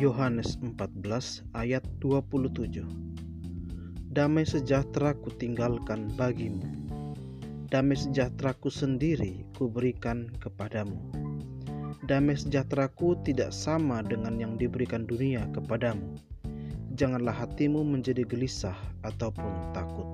Yohanes 14 ayat 27 Damai sejahtera ku tinggalkan bagimu. Damai sejahtera KU sendiri kuberikan kepadamu. Damai sejahteraku tidak sama dengan yang diberikan dunia kepadamu. Janganlah hatimu menjadi gelisah ataupun takut.